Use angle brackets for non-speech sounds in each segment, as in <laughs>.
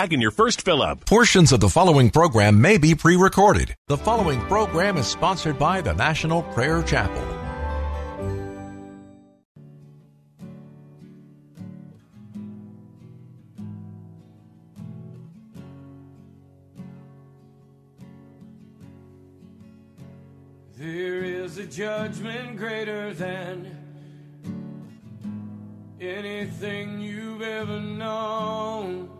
Back in your first fill up. Portions of the following program may be pre recorded. The following program is sponsored by the National Prayer Chapel. There is a judgment greater than anything you've ever known.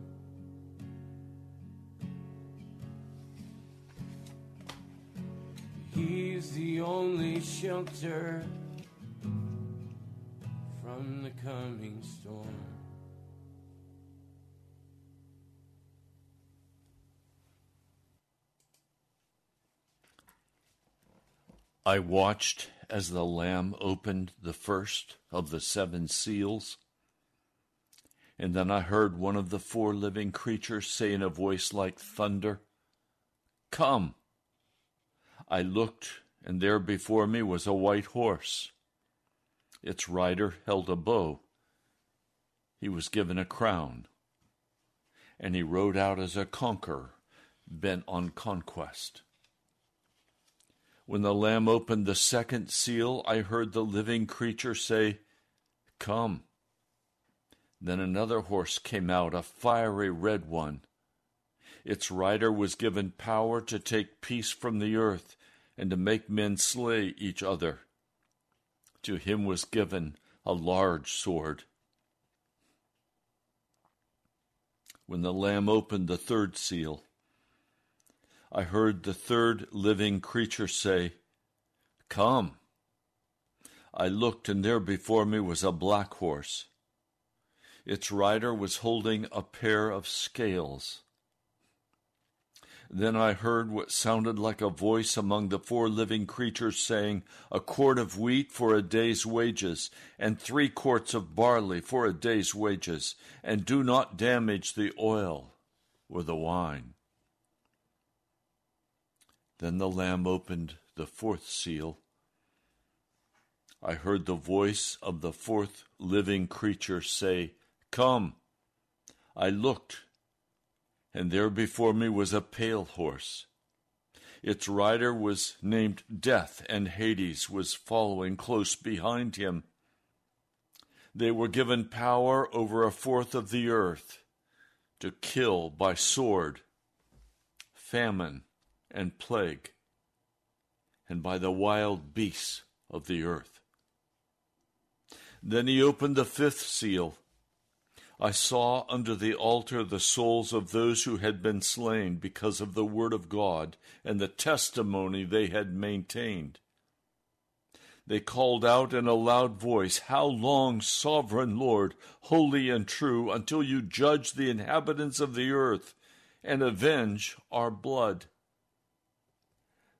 He's the only shelter from the coming storm. I watched as the Lamb opened the first of the seven seals. And then I heard one of the four living creatures say in a voice like thunder, Come. I looked, and there before me was a white horse. Its rider held a bow. He was given a crown, and he rode out as a conqueror, bent on conquest. When the Lamb opened the second seal, I heard the living creature say, Come. Then another horse came out, a fiery red one. Its rider was given power to take peace from the earth and to make men slay each other. To him was given a large sword. When the Lamb opened the third seal, I heard the third living creature say, Come. I looked, and there before me was a black horse. Its rider was holding a pair of scales. Then I heard what sounded like a voice among the four living creatures saying, A quart of wheat for a day's wages, and three quarts of barley for a day's wages, and do not damage the oil or the wine. Then the Lamb opened the fourth seal. I heard the voice of the fourth living creature say, Come. I looked, and there before me was a pale horse. Its rider was named Death, and Hades was following close behind him. They were given power over a fourth of the earth to kill by sword, famine, and plague, and by the wild beasts of the earth. Then he opened the fifth seal. I saw under the altar the souls of those who had been slain because of the word of God and the testimony they had maintained. They called out in a loud voice, How long, sovereign Lord, holy and true, until you judge the inhabitants of the earth and avenge our blood?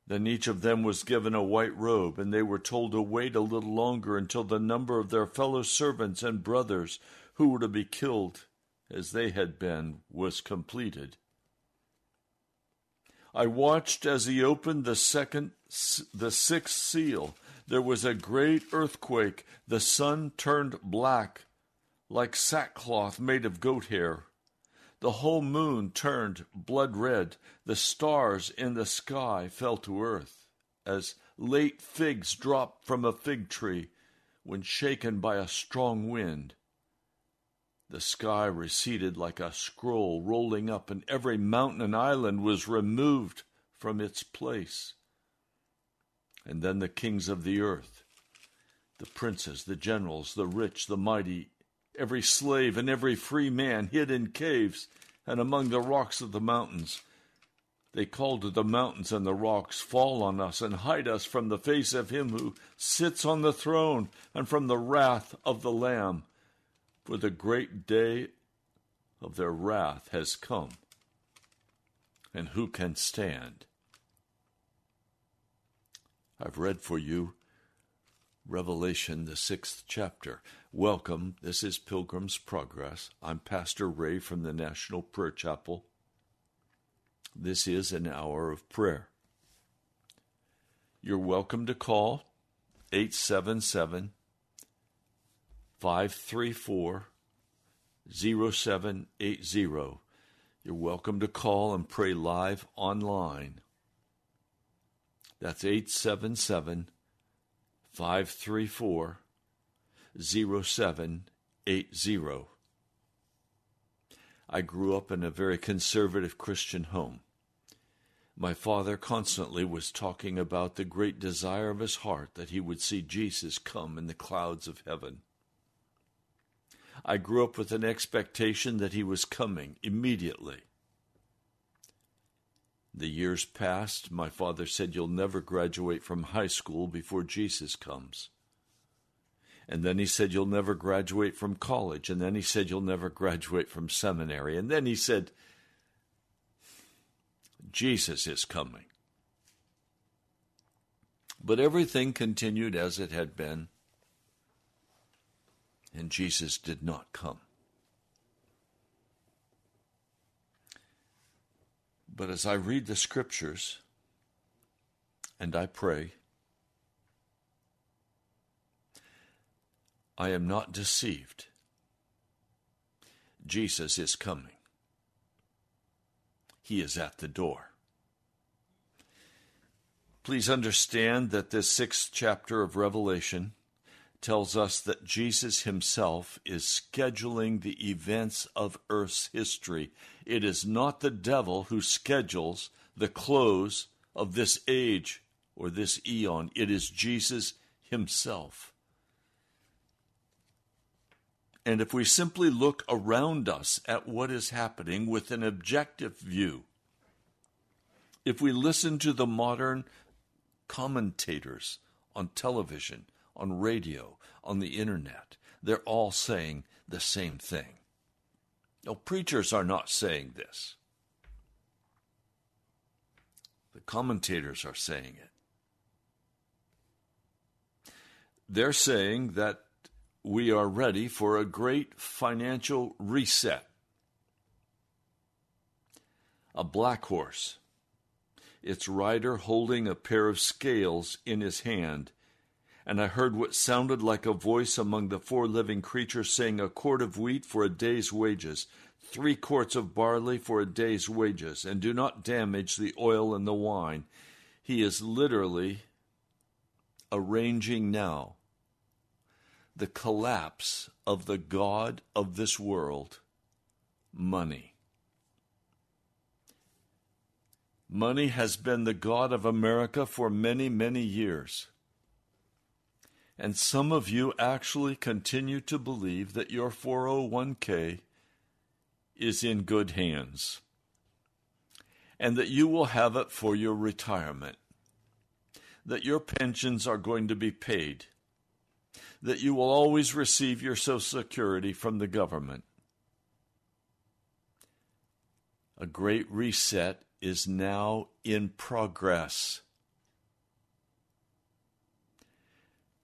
Then each of them was given a white robe, and they were told to wait a little longer until the number of their fellow servants and brothers who were to be killed as they had been was completed. I watched as he opened the second the sixth seal. There was a great earthquake. The sun turned black like sackcloth made of goat hair. The whole moon turned blood red. The stars in the sky fell to earth, as late figs drop from a fig tree when shaken by a strong wind. The sky receded like a scroll rolling up, and every mountain and island was removed from its place. And then the kings of the earth, the princes, the generals, the rich, the mighty, every slave and every free man hid in caves and among the rocks of the mountains. They called to the mountains and the rocks, Fall on us and hide us from the face of him who sits on the throne and from the wrath of the Lamb. For the great day of their wrath has come. And who can stand? I've read for you Revelation, the sixth chapter. Welcome. This is Pilgrim's Progress. I'm Pastor Ray from the National Prayer Chapel. This is an hour of prayer. You're welcome to call 877 534 0780. You're welcome to call and pray live online. That's 877 534 0780. I grew up in a very conservative Christian home. My father constantly was talking about the great desire of his heart that he would see Jesus come in the clouds of heaven. I grew up with an expectation that he was coming immediately. The years passed. My father said, You'll never graduate from high school before Jesus comes. And then he said, You'll never graduate from college. And then he said, You'll never graduate from seminary. And then he said, Jesus is coming. But everything continued as it had been, and Jesus did not come. But as I read the scriptures and I pray, I am not deceived. Jesus is coming. He is at the door. Please understand that this sixth chapter of Revelation tells us that Jesus himself is scheduling the events of Earth's history. It is not the devil who schedules the close of this age or this eon, it is Jesus himself. And if we simply look around us at what is happening with an objective view, if we listen to the modern commentators on television, on radio, on the internet, they're all saying the same thing. No, preachers are not saying this. The commentators are saying it. They're saying that we are ready for a great financial reset. A black horse, its rider holding a pair of scales in his hand, and I heard what sounded like a voice among the four living creatures saying, A quart of wheat for a day's wages, three quarts of barley for a day's wages, and do not damage the oil and the wine. He is literally arranging now the collapse of the God of this world, money. Money has been the God of America for many, many years. And some of you actually continue to believe that your 401k is in good hands and that you will have it for your retirement, that your pensions are going to be paid that you will always receive your Social Security from the government. A great reset is now in progress.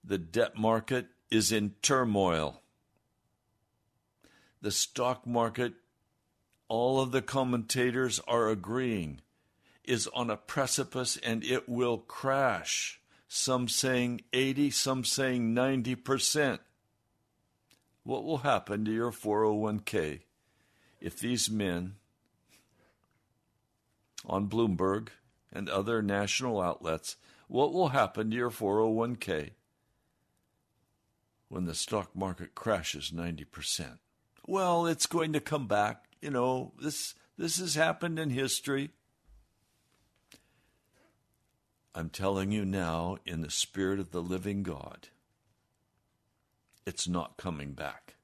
The debt market is in turmoil. The stock market, all of the commentators are agreeing, is on a precipice and it will crash some saying 80, some saying 90%. What will happen to your 401k if these men on Bloomberg and other national outlets, what will happen to your 401k when the stock market crashes 90%? Well, it's going to come back. You know, this this has happened in history. I'm telling you now, in the Spirit of the living God, it's not coming back.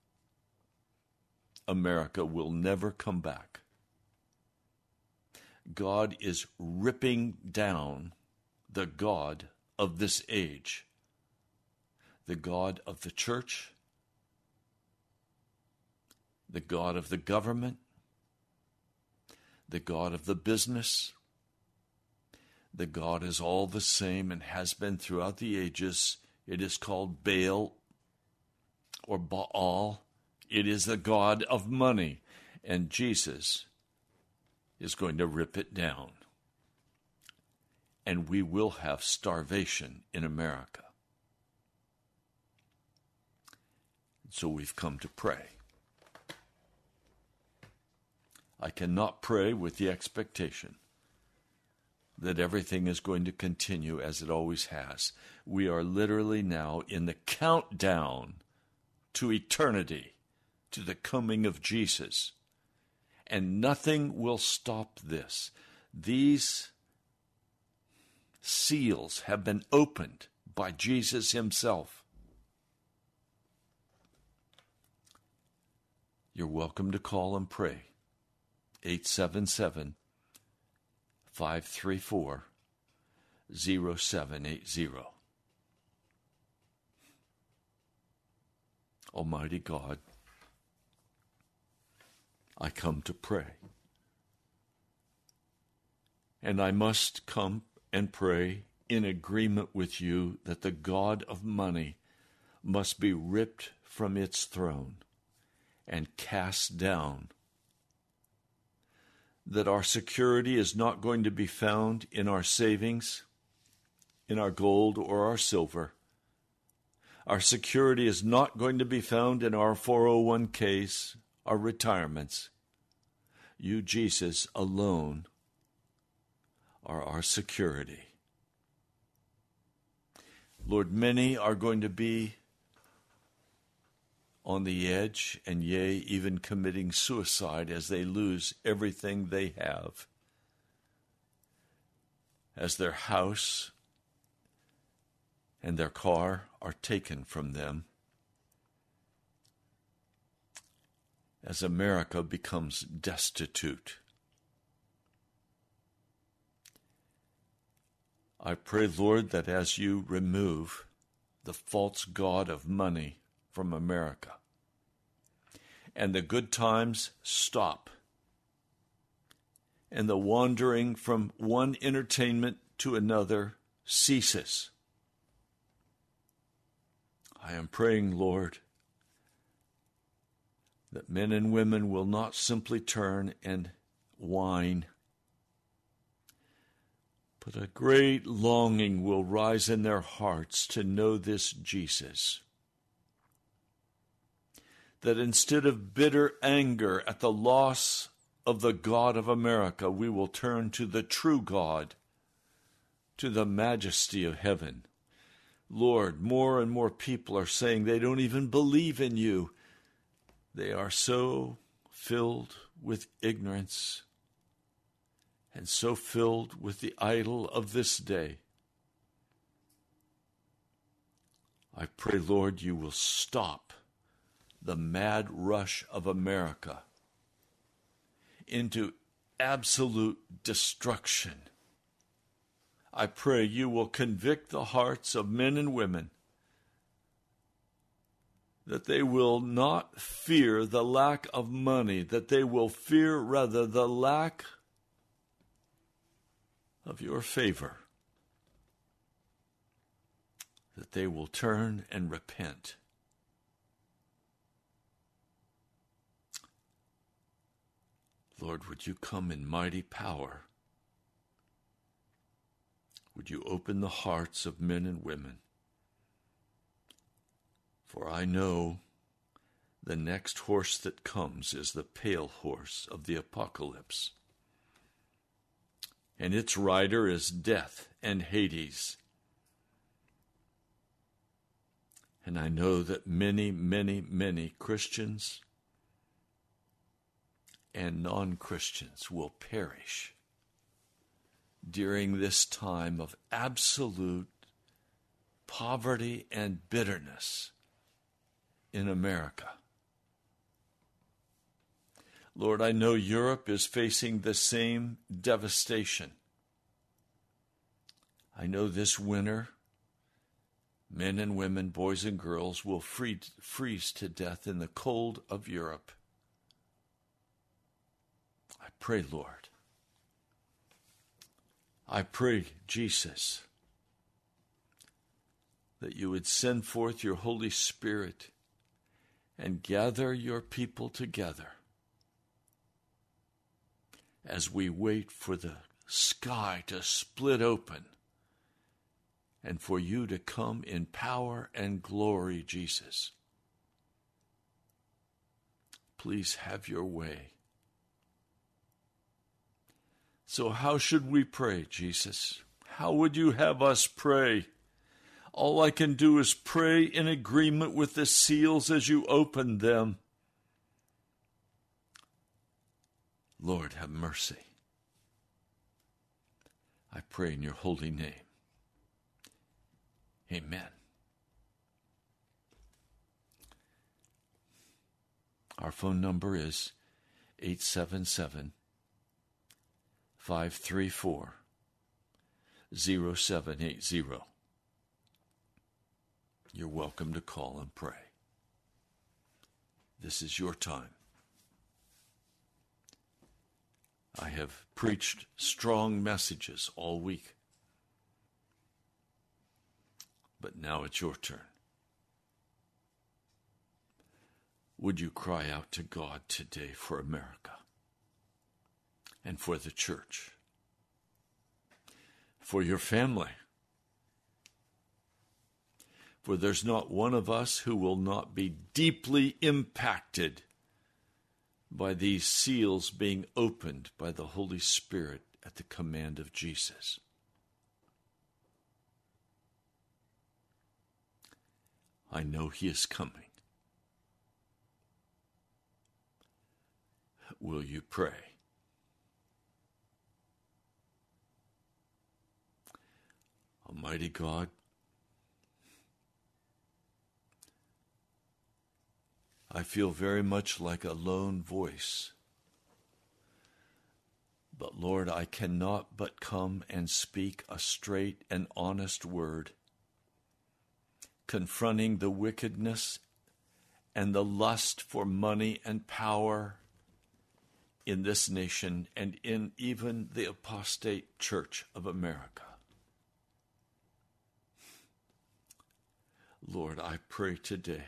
America will never come back. God is ripping down the God of this age, the God of the church, the God of the government, the God of the business, the God is all the same and has been throughout the ages. It is called Baal or Baal. It is the God of money. And Jesus is going to rip it down. And we will have starvation in America. So we've come to pray. I cannot pray with the expectation that everything is going to continue as it always has. We are literally now in the countdown to eternity, to the coming of Jesus. And nothing will stop this. These seals have been opened by Jesus Himself. You're welcome to call and pray. 877 534 0780. Almighty God, I come to pray. And I must come and pray in agreement with you that the God of money must be ripped from its throne and cast down. That our security is not going to be found in our savings, in our gold or our silver. Our security is not going to be found in our 401ks, our retirements. You, Jesus, alone are our security. Lord, many are going to be on the edge and, yea, even committing suicide as they lose everything they have, as their house and their car are taken from them, as America becomes destitute. I pray, Lord, that as you remove the false God of money from America and the good times stop and the wandering from one entertainment to another ceases. I am praying, Lord, that men and women will not simply turn and whine but a great longing will rise in their hearts to know this Jesus. That instead of bitter anger at the loss of the God of America, we will turn to the true God, to the majesty of heaven. Lord, more and more people are saying they don't even believe in you. They are so filled with ignorance and so filled with the idol of this day. I pray, Lord, you will stop the mad rush of America into absolute destruction. I pray you will convict the hearts of men and women that they will not fear the lack of money, that they will fear rather the lack of your favor, that they will turn and repent. Lord, would you come in mighty power? Would you open the hearts of men and women? For I know the next horse that comes is the pale horse of the apocalypse and its rider is death and Hades. And I know that many, many, many Christians and non Christians will perish during this time of absolute poverty and bitterness in America. Lord, I know Europe is facing the same devastation. I know this winter, men and women, boys and girls, will freeze to death in the cold of Europe. I pray, Lord. I pray, Jesus, that you would send forth your Holy Spirit and gather your people together as we wait for the sky to split open and for you to come in power and glory, Jesus. Please have your way. So, how should we pray, Jesus? How would you have us pray? All I can do is pray in agreement with the seals as you open them. Lord, have mercy. I pray in your holy name. Amen. Our phone number is 877 534 0780. You're welcome to call and pray. This is your time. I have preached strong messages all week. But now it's your turn. Would you cry out to God today for America and for the church, for your family? For there's not one of us who will not be deeply impacted by these seals being opened by the Holy Spirit at the command of Jesus. I know He is coming. Will you pray? Almighty God, I feel very much like a lone voice. But Lord, I cannot but come and speak a straight and honest word, confronting the wickedness and the lust for money and power in this nation and in even the apostate church of America. Lord, I pray today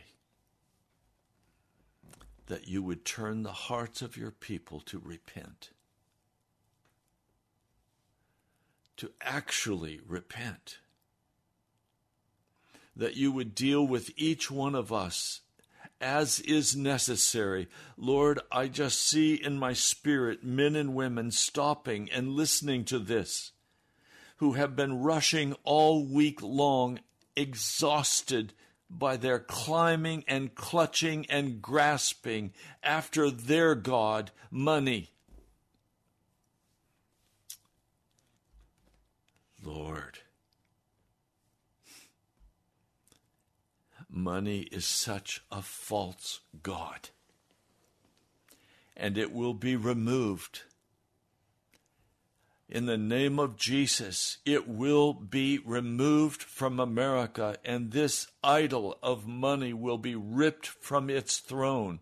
that you would turn the hearts of your people to repent, to actually repent, that you would deal with each one of us as is necessary. Lord, I just see in my spirit men and women stopping and listening to this, who have been rushing all week long, exhausted by their climbing and clutching and grasping after their God, money. Lord, money is such a false God, and it will be removed in the name of Jesus, it will be removed from America, and this idol of money will be ripped from its throne.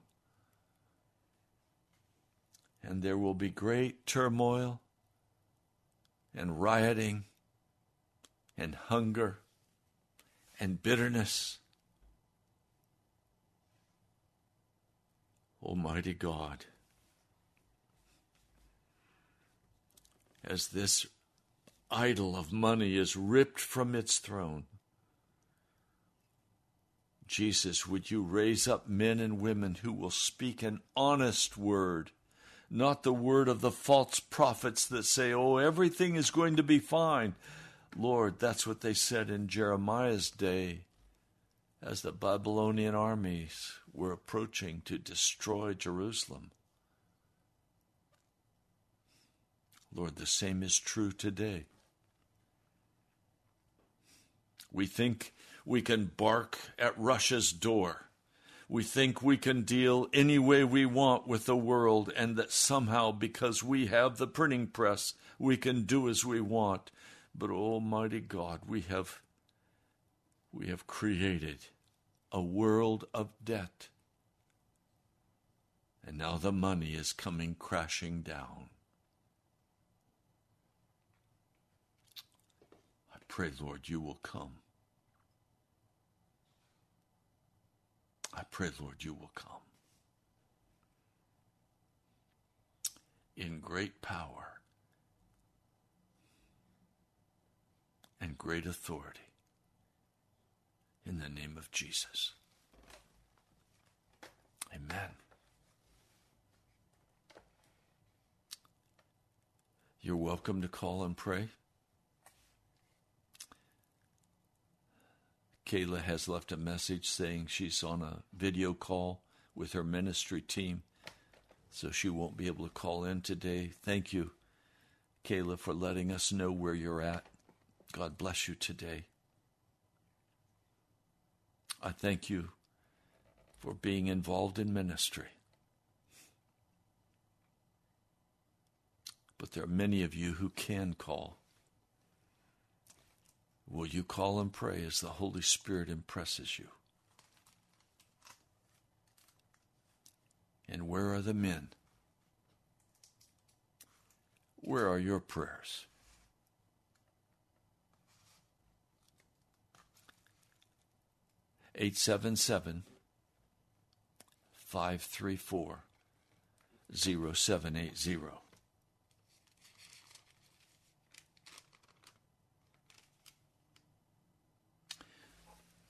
And there will be great turmoil and rioting and hunger and bitterness. Almighty God. As this idol of money is ripped from its throne. Jesus, would you raise up men and women who will speak an honest word, not the word of the false prophets that say, oh, everything is going to be fine. Lord, that's what they said in Jeremiah's day as the Babylonian armies were approaching to destroy Jerusalem. Lord, the same is true today. We think we can bark at Russia's door. We think we can deal any way we want with the world, and that somehow, because we have the printing press, we can do as we want. But Almighty God, we have we have created a world of debt. And now the money is coming crashing down. Pray, Lord, you will come. I pray, Lord, you will come. In great power and great authority. In the name of Jesus. Amen. You're welcome to call and pray. Kayla has left a message saying she's on a video call with her ministry team. So she won't be able to call in today. Thank you, Kayla, for letting us know where you're at. God bless you today. I thank you for being involved in ministry. But there are many of you who can call. Will you call and pray as the Holy Spirit impresses you? And where are the men? Where are your prayers? Eight seven seven five three four zero seven eight zero.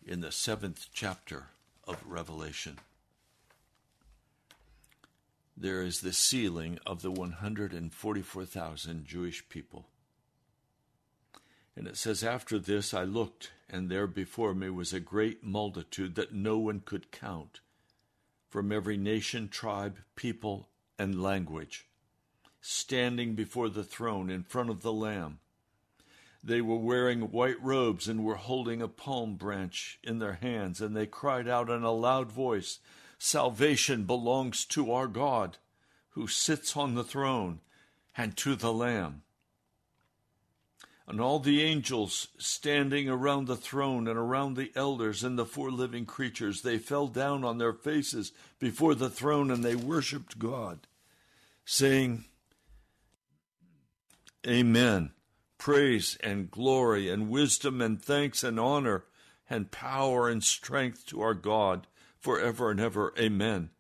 In the seventh chapter of Revelation, there is the sealing of the 144,000 Jewish people. And it says, After this I looked, and there before me was a great multitude that no one could count, from every nation, tribe, people, and language, standing before the throne in front of the Lamb. They were wearing white robes and were holding a palm branch in their hands, and they cried out in a loud voice, Salvation belongs to our God, who sits on the throne, and to the Lamb. And all the angels standing around the throne and around the elders and the four living creatures, they fell down on their faces before the throne and they worshiped God, saying, Amen. Praise and glory and wisdom and thanks and honor and power and strength to our God forever and ever. Amen.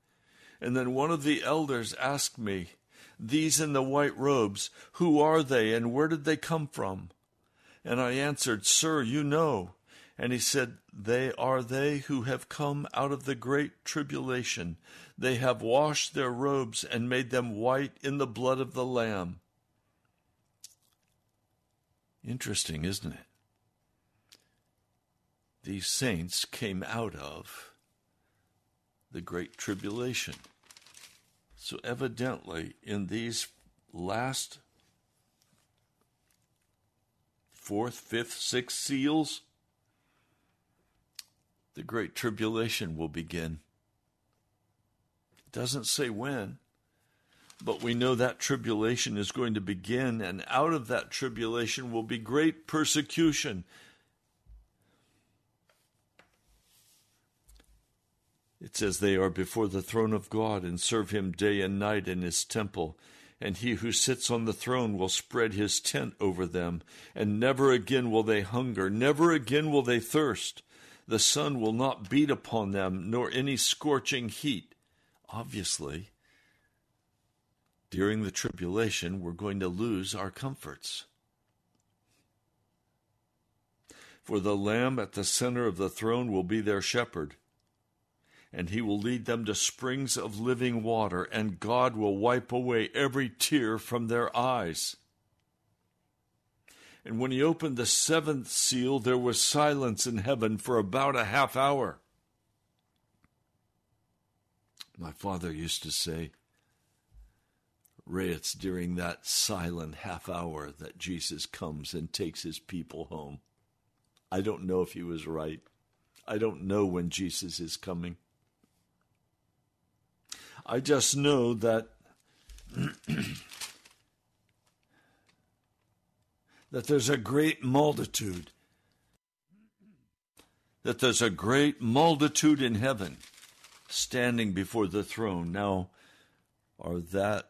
And then one of the elders asked me, These in the white robes, who are they and where did they come from? And I answered, Sir, you know. And he said, They are they who have come out of the great tribulation. They have washed their robes and made them white in the blood of the Lamb. Interesting, isn't it? These saints came out of the Great Tribulation. So, evidently, in these last fourth, fifth, sixth seals, the Great Tribulation will begin. It doesn't say when, but we know that tribulation is going to begin, and out of that tribulation will be great persecution It says, They are before the throne of God and serve him day and night in his temple. And he who sits on the throne will spread his tent over them, and never again will they hunger, never again will they thirst. The sun will not beat upon them, nor any scorching heat. Obviously, during the tribulation, we're going to lose our comforts. For the Lamb at the center of the throne will be their shepherd and he will lead them to springs of living water, and God will wipe away every tear from their eyes. And when he opened the seventh seal, there was silence in heaven for about a half hour. My father used to say, it's during that silent half hour that Jesus comes and takes his people home. I don't know if he was right. I don't know when Jesus is coming. I just know that <clears throat> that there's a great multitude that there's a great multitude in heaven standing before the throne. Now, are that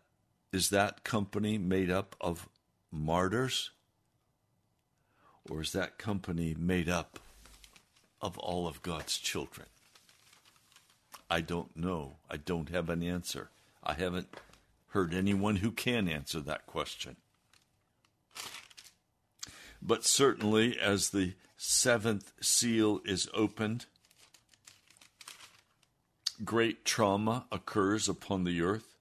is that company made up of martyrs? Or is that company made up of all of God's children? I don't know. I don't have an answer. I haven't heard anyone who can answer that question. But certainly, as the seventh seal is opened, great trauma occurs upon the earth,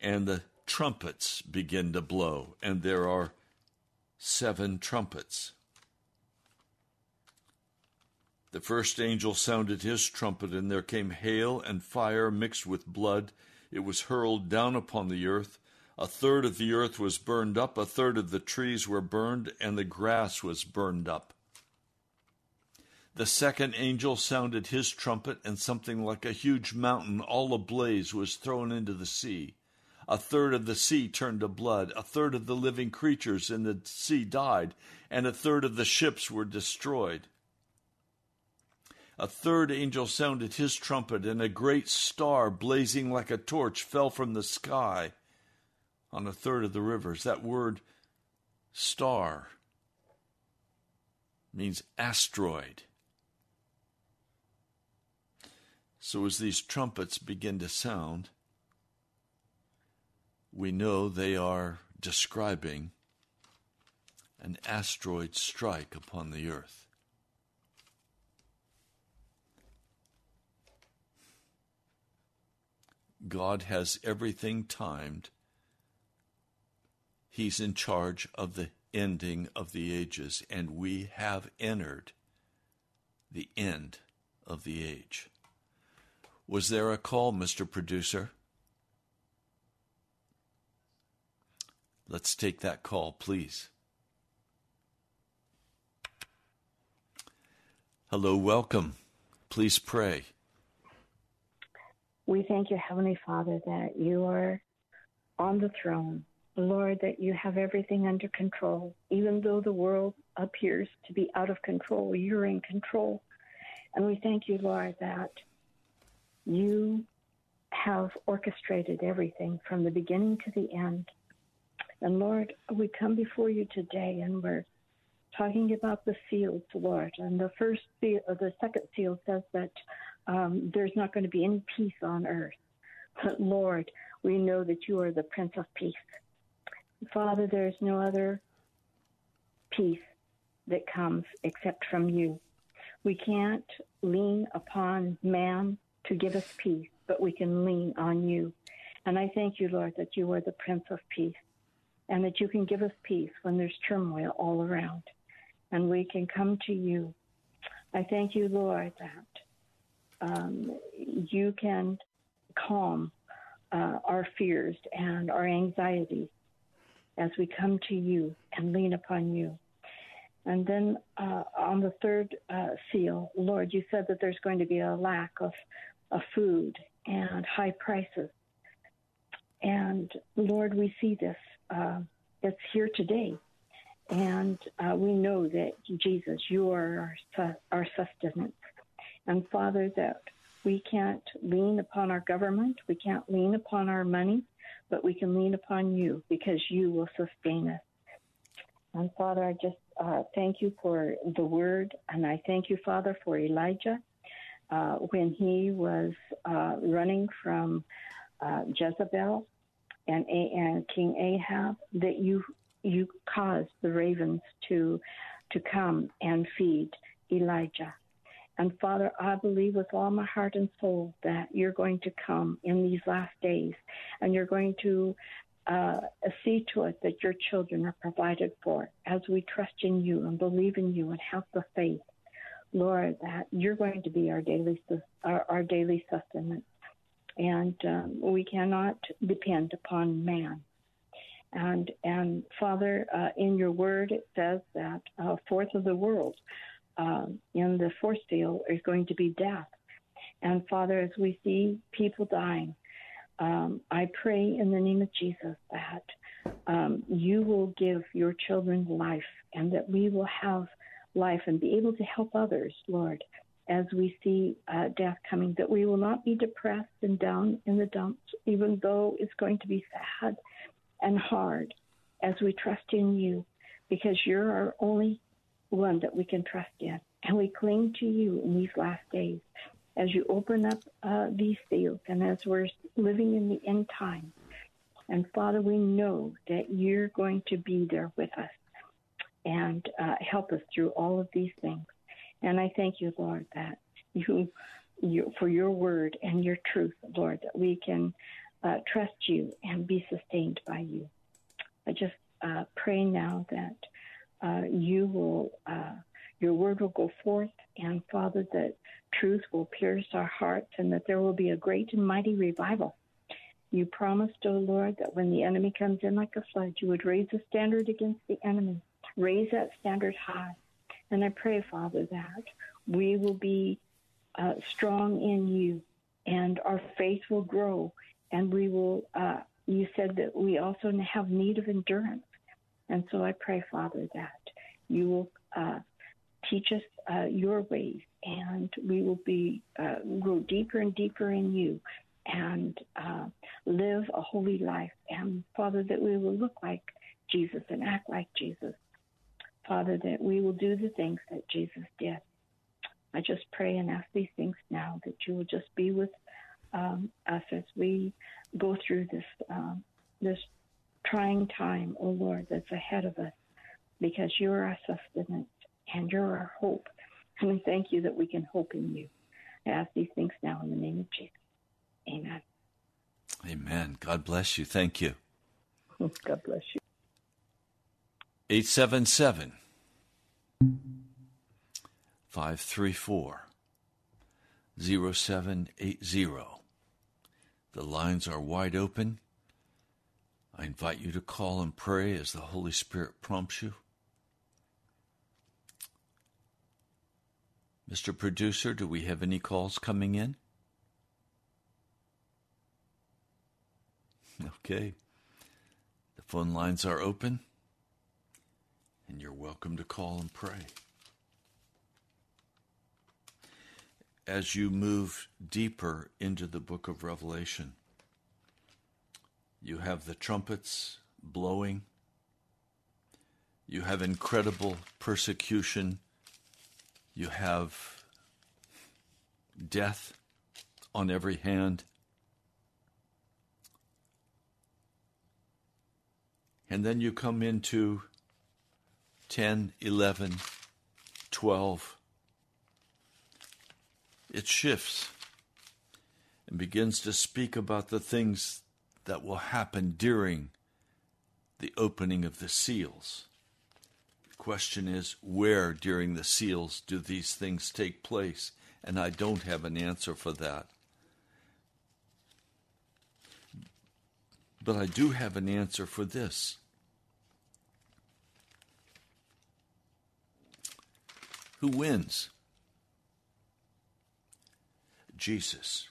and the trumpets begin to blow, and there are seven trumpets. The first angel sounded his trumpet, and there came hail and fire mixed with blood. It was hurled down upon the earth. A third of the earth was burned up, a third of the trees were burned, and the grass was burned up. The second angel sounded his trumpet, and something like a huge mountain, all ablaze, was thrown into the sea. A third of the sea turned to blood, a third of the living creatures in the sea died, and a third of the ships were destroyed. A third angel sounded his trumpet, and a great star, blazing like a torch, fell from the sky on a third of the rivers. That word, star, means asteroid. So as these trumpets begin to sound, we know they are describing an asteroid strike upon the earth. God has everything timed. He's in charge of the ending of the ages, and we have entered the end of the age. Was there a call, Mr. Producer? Let's take that call, please. Hello, welcome. Please pray. We thank you, Heavenly Father, that you are on the throne. Lord, that you have everything under control. Even though the world appears to be out of control, you're in control. And we thank you, Lord, that you have orchestrated everything from the beginning to the end. And Lord, we come before you today and we're talking about the seals, Lord. And the first seal, or the second seal says that um, there's not going to be any peace on earth. But Lord, we know that you are the Prince of Peace. Father, there's no other peace that comes except from you. We can't lean upon man to give us peace, but we can lean on you. And I thank you, Lord, that you are the Prince of Peace and that you can give us peace when there's turmoil all around. And we can come to you. I thank you, Lord, that um, you can calm uh, our fears and our anxieties as we come to you and lean upon you. And then uh, on the third uh, seal, Lord, you said that there's going to be a lack of, of food and high prices. And Lord, we see this. Uh, it's here today. And uh, we know that Jesus, you are our, our sustenance. And Father, that we can't lean upon our government, we can't lean upon our money, but we can lean upon you because you will sustain us. And Father, I just uh, thank you for the word, and I thank you, Father, for Elijah uh, when he was uh, running from uh, Jezebel and, and King Ahab, that you you caused the ravens to to come and feed Elijah. And Father, I believe with all my heart and soul that you're going to come in these last days and you're going to uh, see to it that your children are provided for as we trust in you and believe in you and have the faith, Lord, that you're going to be our daily our, our daily sustenance, and um, we cannot depend upon man. And and Father, uh, in your word it says that a fourth of the world um, in the fourth seal is going to be death. And Father, as we see people dying, um, I pray in the name of Jesus that um, you will give your children life and that we will have life and be able to help others, Lord, as we see uh, death coming, that we will not be depressed and down in the dumps, even though it's going to be sad and hard as we trust in you, because you're our only one that we can trust in. And we cling to you in these last days as you open up uh, these seals and as we're living in the end time. And Father, we know that you're going to be there with us and uh, help us through all of these things. And I thank you, Lord, that you, you for your word and your truth, Lord, that we can uh, trust you and be sustained by you. I just uh, pray now that uh, you will uh, your word will go forth, and Father, that truth will pierce our hearts and that there will be a great and mighty revival. You promised, O oh Lord, that when the enemy comes in like a flood, you would raise a standard against the enemy, raise that standard high. And I pray, Father, that we will be uh, strong in you and our faith will grow and we will, uh, you said that we also have need of endurance. And so I pray, Father, that you will uh, teach us uh, your ways and we will be uh, grow deeper and deeper in you and uh, live a holy life. And Father, that we will look like Jesus and act like Jesus. Father, that we will do the things that Jesus did. I just pray and ask these things now that you will just be with um, us as we go through this um, this trying time, oh Lord, that's ahead of us, because you're our sustenance and you're our hope. And we thank you that we can hope in you. I ask these things now in the name of Jesus. Amen. Amen. God bless you. Thank you. <laughs> God bless you. 877 534 0780. The lines are wide open. I invite you to call and pray as the Holy Spirit prompts you. Mr. Producer, do we have any calls coming in? <laughs> Okay. The phone lines are open, and you're welcome to call and pray. As you move deeper into the book of Revelation, you have the trumpets blowing. You have incredible persecution. You have death on every hand. And then you come into 10, 11, 12. It shifts and begins to speak about the things that will happen during the opening of the seals. The question is where during the seals do these things take place? And I don't have an answer for that. But I do have an answer for this. Who wins? Jesus.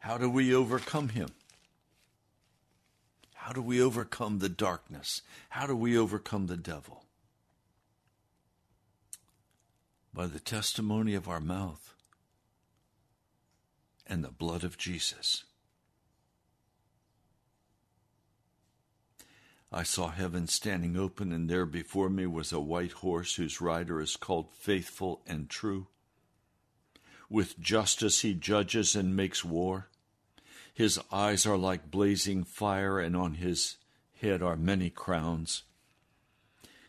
How do we overcome him? How do we overcome the darkness? How do we overcome the devil? By the testimony of our mouth and the blood of Jesus. I saw heaven standing open, and there before me was a white horse whose rider is called Faithful and True. With justice he judges and makes war. His eyes are like blazing fire, and on his head are many crowns.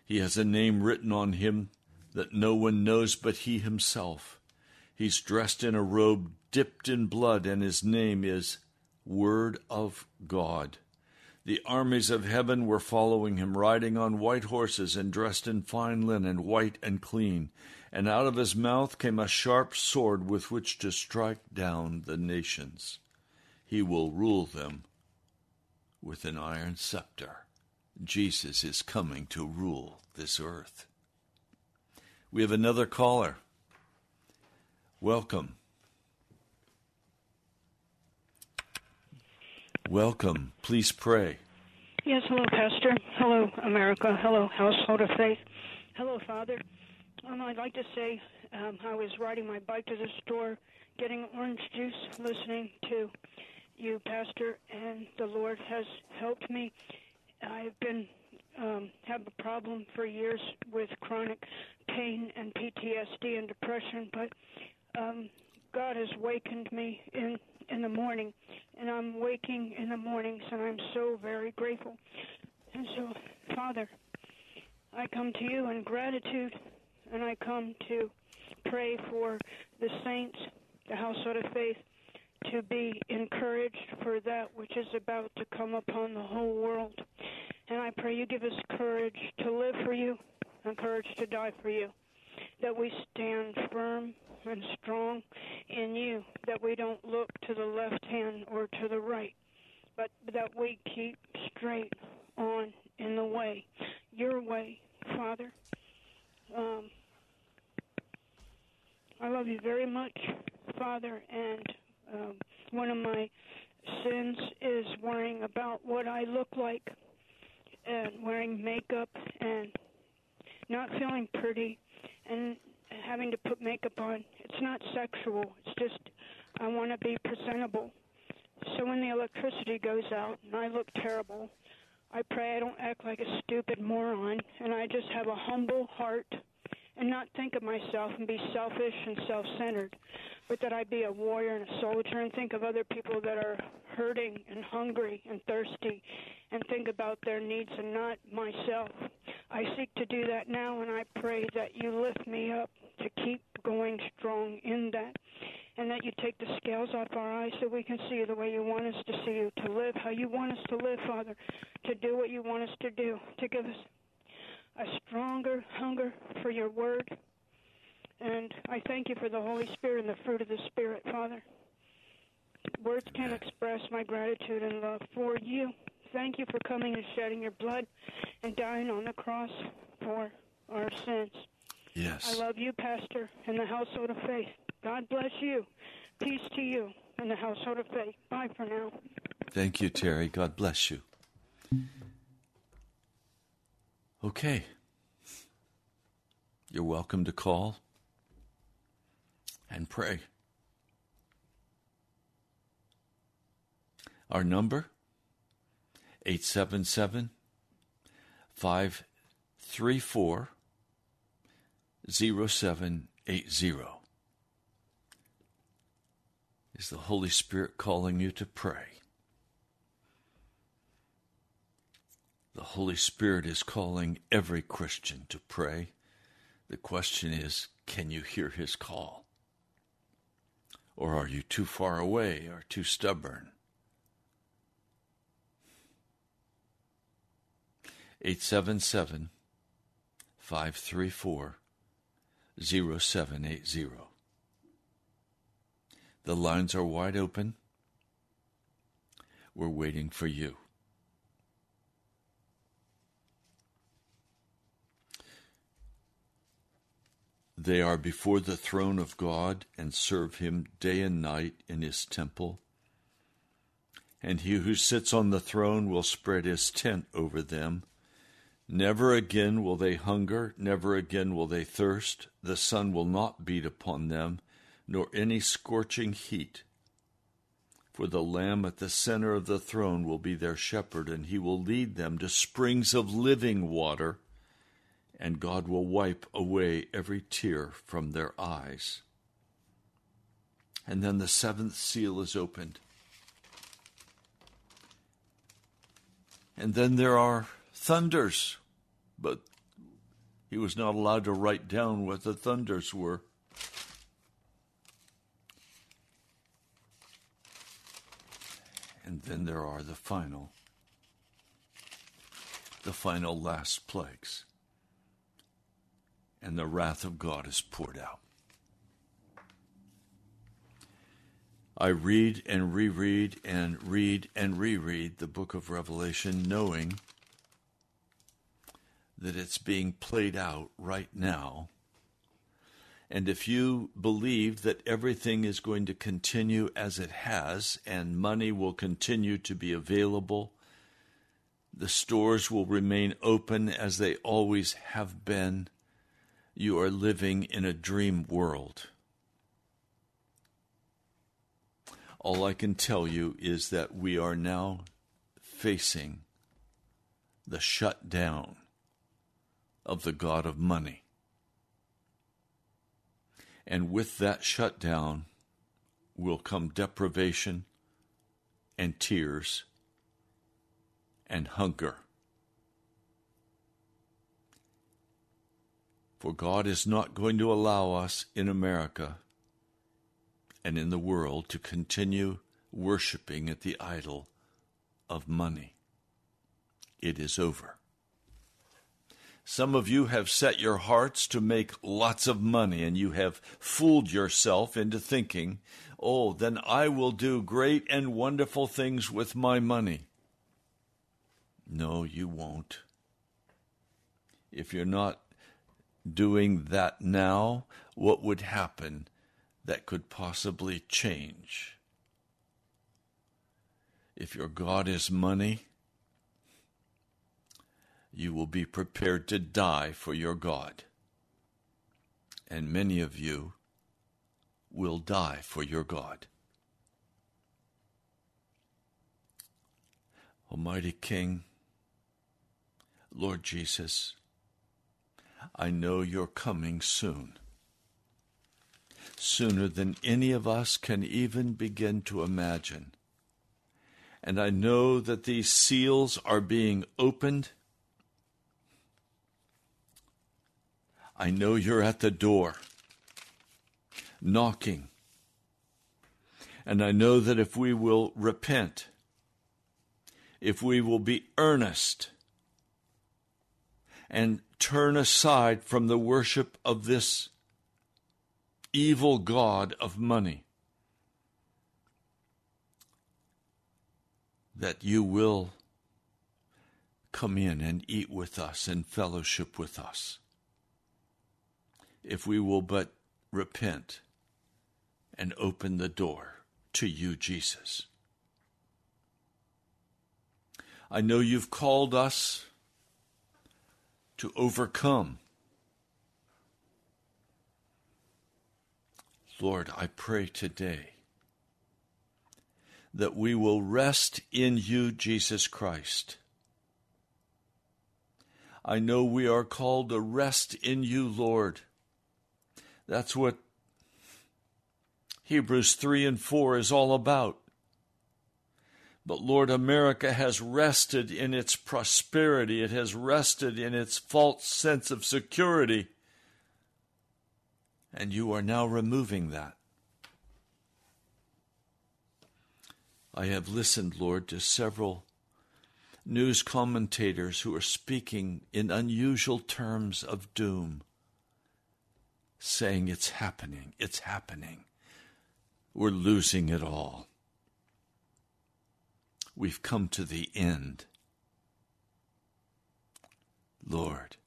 He has a name written on him that no one knows but he himself. He's dressed in a robe dipped in blood, and his name is Word of God. The armies of heaven were following him, riding on white horses and dressed in fine linen, white and clean. And out of his mouth came a sharp sword with which to strike down the nations. He will rule them with an iron scepter. Jesus is coming to rule this earth. We have another caller. Welcome. Welcome. Please pray. Yes, hello, Pastor. Hello, America. Hello, Household of Faith. Hello, Father. Um, I'd like to say um, I was riding my bike to the store, getting orange juice, listening to you, Pastor, and the Lord has helped me. I've been um, have a problem for years with chronic pain and PTSD and depression, but um, God has wakened me in in the morning, and I'm waking in the mornings, and I'm so very grateful. And so, Father, I come to you in gratitude, and I come to pray for the saints, the household of faith, to be encouraged for that which is about to come upon the whole world. And I pray you give us courage to live for you and courage to die for you. That we stand firm and strong in you, that we don't look to the left hand or to the right, but that we keep straight on in the way, your way, Father. Um, I love you very much, Father, and um, one of my sins is worrying about what I look like and wearing makeup and not feeling pretty and having to put makeup on. It's not sexual. It's just I want to be presentable. So when the electricity goes out and I look terrible, I pray I don't act like a stupid moron and I just have a humble heart and not think of myself and be selfish and self centered, but that I be a warrior and a soldier and think of other people that are hurting and hungry and thirsty and think about their needs and not myself. I seek to do that now and I pray that you lift me up to keep going strong in that and that you take the scales off our eyes so we can see you the way you want us to see you, to live how you want us to live, Father, to do what you want us to do, to give us a stronger hunger for your word. And I thank you for the Holy Spirit and the fruit of the Spirit, Father. Words can't express my gratitude and love for you. Thank you for coming and shedding your blood and dying on the cross for our sins. Yes. I love you, Pastor, and the household of faith. God bless you. Peace to you and the household of faith. Bye for now. Thank you, Terry. God bless you. Okay. You're welcome to call and pray. Our number 877 534 0780. Is the Holy Spirit calling you to pray? The Holy Spirit is calling every Christian to pray. The question is can you hear his call? Or are you too far away or too stubborn? 877 534 0780. The lines are wide open. We're waiting for you. They are before the throne of God and serve him day and night in his temple. And he who sits on the throne will spread his tent over them. Never again will they hunger, never again will they thirst. The sun will not beat upon them, nor any scorching heat. For the Lamb at the center of the throne will be their shepherd, and he will lead them to springs of living water and God will wipe away every tear from their eyes. And then the seventh seal is opened. And then there are thunders, but he was not allowed to write down what the thunders were. And then there are the final, the final last plagues and the wrath of God is poured out. I read and reread and read and reread the book of Revelation, knowing that it's being played out right now. And if you believe that everything is going to continue as it has and money will continue to be available, the stores will remain open as they always have been, you are living in a dream world. All I can tell you is that we are now facing the shutdown of the God of money. And with that shutdown will come deprivation and tears and hunger. For God is not going to allow us in America and in the world to continue worshiping at the idol of money. it is over. Some of you have set your hearts to make lots of money, and you have fooled yourself into thinking, oh, then I will do great and wonderful things with my money. No, you won't. If you're not doing that now, what would happen that could possibly change? If your God is money, you will be prepared to die for your God. And many of you will die for your God. Almighty King, Lord Jesus, I know you're coming soon, sooner than any of us can even begin to imagine. And I know that these seals are being opened I know you're at the door, knocking. And I know that if we will repent, if we will be earnest and turn aside from the worship of this evil God of money, that you will come in and eat with us and fellowship with us if we will but repent and open the door to you, Jesus. I know you've called us to overcome. Lord, I pray today that we will rest in you, Jesus Christ. I know we are called to rest in you, Lord. That's what Hebrews 3 and 4 is all about. But Lord, America has rested in its prosperity. It has rested in its false sense of security. And you are now removing that. I have listened, Lord, to several news commentators who are speaking in unusual terms of doom saying, It's happening, it's happening. We're losing it all. We've come to the end. Lord,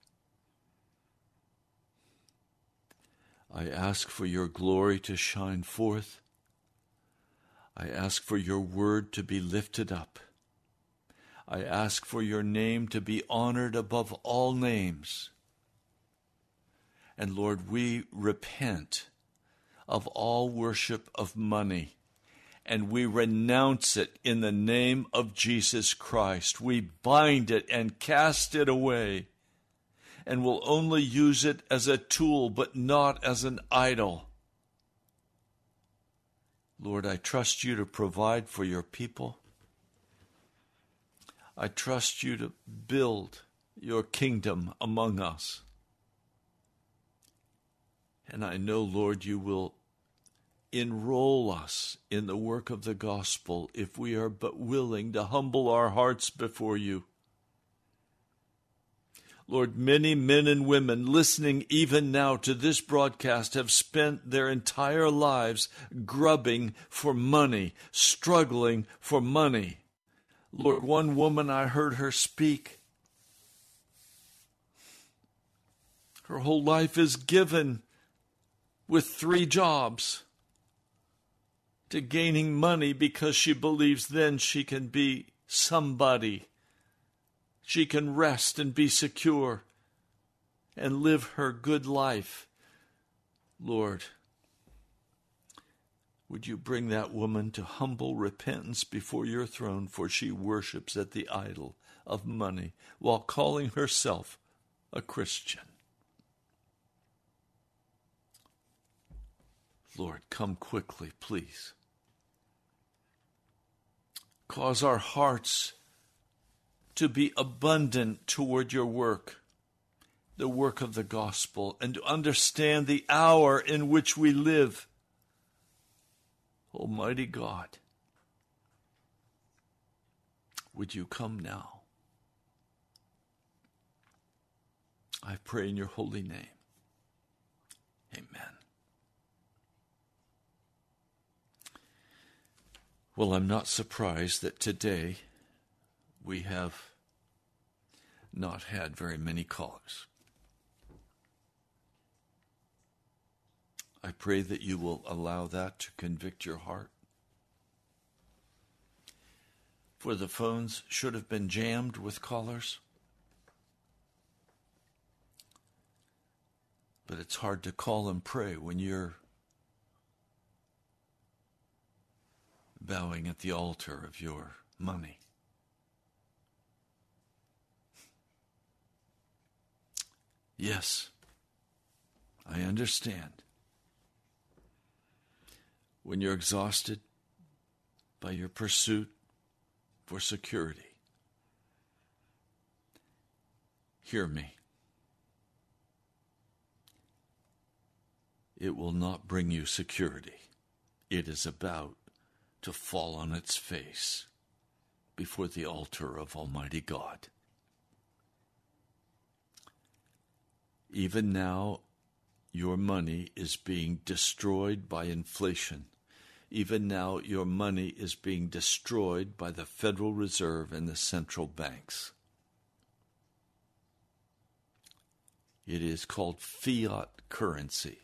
I ask for your glory to shine forth. I ask for your word to be lifted up. I ask for your name to be honored above all names. And Lord, we repent of all worship of money and we renounce it in the name of Jesus Christ. We bind it and cast it away and will only use it as a tool but not as an idol. Lord, I trust you to provide for your people. I trust you to build your kingdom among us. And I know, Lord, you will enroll us in the work of the gospel if we are but willing to humble our hearts before you. Lord, many men and women listening even now to this broadcast have spent their entire lives grubbing for money, struggling for money. Lord, one woman I heard her speak. Her whole life is given with three jobs to gaining money because she believes then she can be somebody. She can rest and be secure and live her good life. Lord, would you bring that woman to humble repentance before your throne, for she worships at the idol of money while calling herself a Christian? Lord, come quickly, please. Cause our hearts to be abundant toward your work, the work of the gospel, and to understand the hour in which we live. Almighty God, would you come now? I pray in your holy name. Amen. Well, I'm not surprised that today we have not had very many callers. I pray that you will allow that to convict your heart. For the phones should have been jammed with callers. But it's hard to call and pray when you're bowing at the altar of your money. Yes, I understand. When you're exhausted by your pursuit for security, hear me. It will not bring you security. It is about to fall on its face before the altar of Almighty God. Even now, your money is being destroyed by inflation. Even now, your money is being destroyed by the Federal Reserve and the central banks. It is called fiat currency.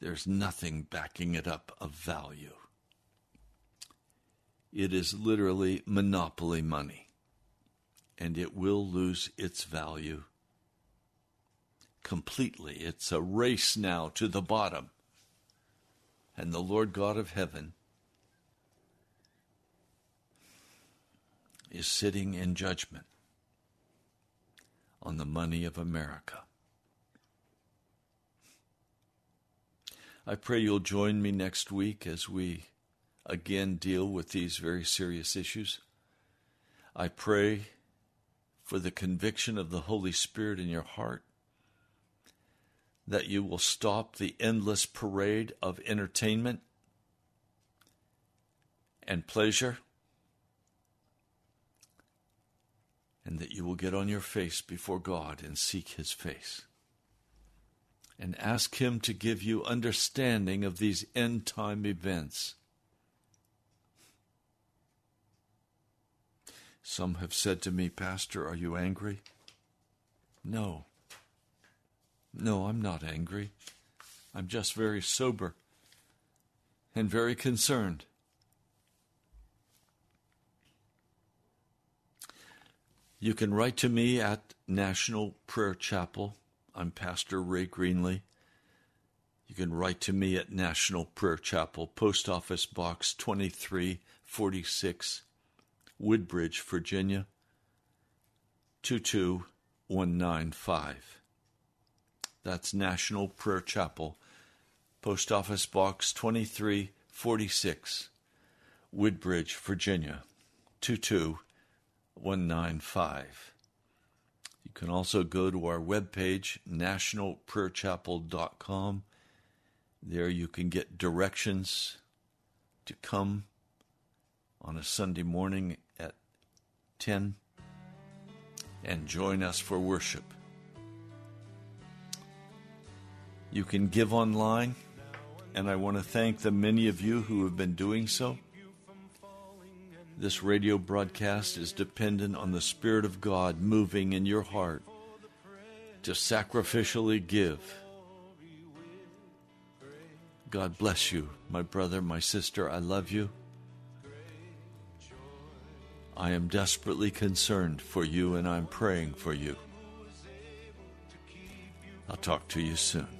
There's nothing backing it up of value. It is literally monopoly money, and it will lose its value completely. It's a race now to the bottom. And the Lord God of heaven is sitting in judgment on the money of America. I pray you'll join me next week as we again deal with these very serious issues. I pray for the conviction of the Holy Spirit in your heart that you will stop the endless parade of entertainment and pleasure, and that you will get on your face before God and seek His face. And ask Him to give you understanding of these end time events. Some have said to me, Pastor, are you angry? No. No, I'm not angry. I'm just very sober and very concerned. You can write to me at National Prayer Chapel. I'm Pastor Ray Greenley. You can write to me at National Prayer Chapel, Post Office Box 2346, Woodbridge, Virginia 22195. That's National Prayer Chapel, Post Office Box 2346, Woodbridge, Virginia 22195. You can also go to our webpage, nationalprayerchapel.com. There you can get directions to come on a Sunday morning 10 and join us for worship. You can give online, and I want to thank the many of you who have been doing so. This radio broadcast is dependent on the Spirit of God moving in your heart to sacrificially give. God bless you, my brother, my sister. I love you. I am desperately concerned for you and I'm praying for you. I'll talk to you soon.